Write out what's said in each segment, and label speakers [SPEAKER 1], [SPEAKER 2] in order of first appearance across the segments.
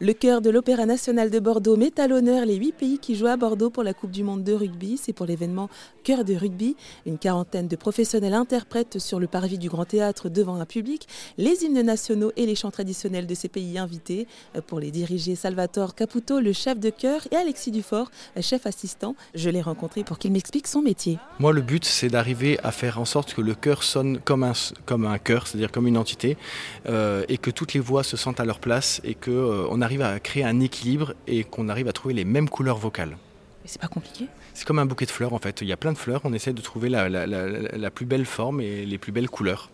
[SPEAKER 1] Le chœur de l'Opéra national de Bordeaux met à l'honneur les huit pays qui jouent à Bordeaux pour la Coupe du Monde de rugby. C'est pour l'événement Chœur de rugby. Une quarantaine de professionnels interprètent sur le parvis du Grand Théâtre devant un public les hymnes nationaux et les chants traditionnels de ces pays invités. Pour les diriger, Salvatore Caputo, le chef de chœur, et Alexis Dufort, chef assistant. Je l'ai rencontré pour qu'il m'explique son métier.
[SPEAKER 2] Moi, le but, c'est d'arriver à faire en sorte que le chœur sonne comme un, comme un chœur, c'est-à-dire comme une entité, euh, et que toutes les voix se sentent à leur place et qu'on euh, arrive à créer un équilibre et qu'on arrive à trouver les mêmes couleurs vocales.
[SPEAKER 1] Mais c'est pas compliqué
[SPEAKER 2] C'est comme un bouquet de fleurs en fait. Il y a plein de fleurs, on essaie de trouver la, la, la, la plus belle forme et les plus belles couleurs.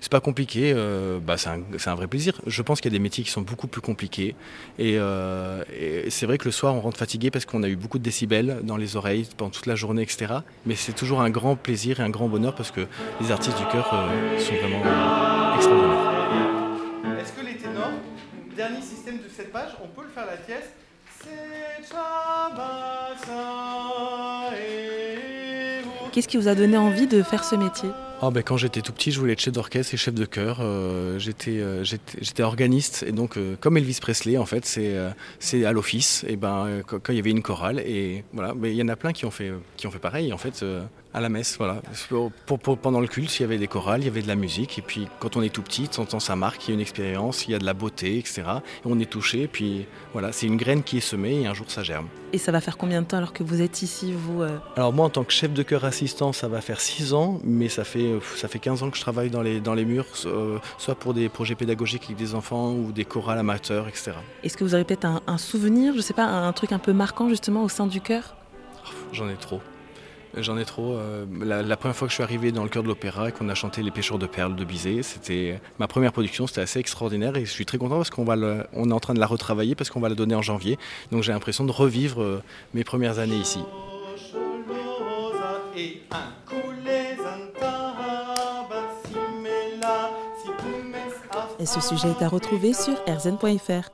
[SPEAKER 2] C'est pas compliqué, euh, bah c'est un, un, vrai plaisir. Je pense qu'il y a des métiers qui sont beaucoup plus compliqués. Et, euh, et c'est vrai que le soir, on rentre fatigué parce qu'on a eu beaucoup de décibels dans les oreilles pendant toute la journée, etc. Mais c'est toujours un grand plaisir et un grand bonheur parce que les artistes du chœur euh, sont vraiment extraordinaires.
[SPEAKER 3] Est-ce que les ténors, dernier système de cette page, on peut le faire la pièce.
[SPEAKER 1] Qu'est-ce qui vous a donné envie de faire ce métier?
[SPEAKER 2] Oh ben quand j'étais tout petit, je voulais être chef d'orchestre et chef de chœur. Euh, j'étais, euh, organiste et donc euh, comme Elvis Presley en fait, c'est euh, c'est à l'office. Et ben quand, il y avait une chorale et voilà, mais il y en a plein qui ont fait qui ont fait pareil en fait à la messe. Voilà, pour, pendant le culte, il y avait des chorales, il y avait de la musique et puis quand on est tout petit, de temps en temps ça marque, il y a une expérience, il y a de la beauté, etc. Et on est touché. Et puis voilà, c'est une graine qui est semée et un jour ça germe.
[SPEAKER 1] Et ça va faire combien de temps alors que vous êtes ici vous
[SPEAKER 2] Alors moi en tant que chef de chœur assistant, ça va faire 6 ans, mais ça fait ça fait 15 ans que je travaille dans les, dans les murs, euh, soit pour des projets pédagogiques avec des enfants ou des chorales amateurs, etc.
[SPEAKER 1] Est-ce que vous avez peut-être un, un, souvenir, je sais pas, un truc un peu marquant justement au sein du chœur?
[SPEAKER 2] J'en ai trop. J'en ai trop. Euh, la, première fois que je suis arrivé dans le chœur de l'opéra et qu'on a chanté Les pêcheurs de perles de Bizet, c'était ma première production, c'était assez extraordinaire et je suis très content parce qu'on est en train de la retravailler parce qu'on va la donner en janvier. Donc j'ai l'impression de revivre euh, mes premières années ici.
[SPEAKER 1] Et ce sujet est à retrouver sur rzn.fr.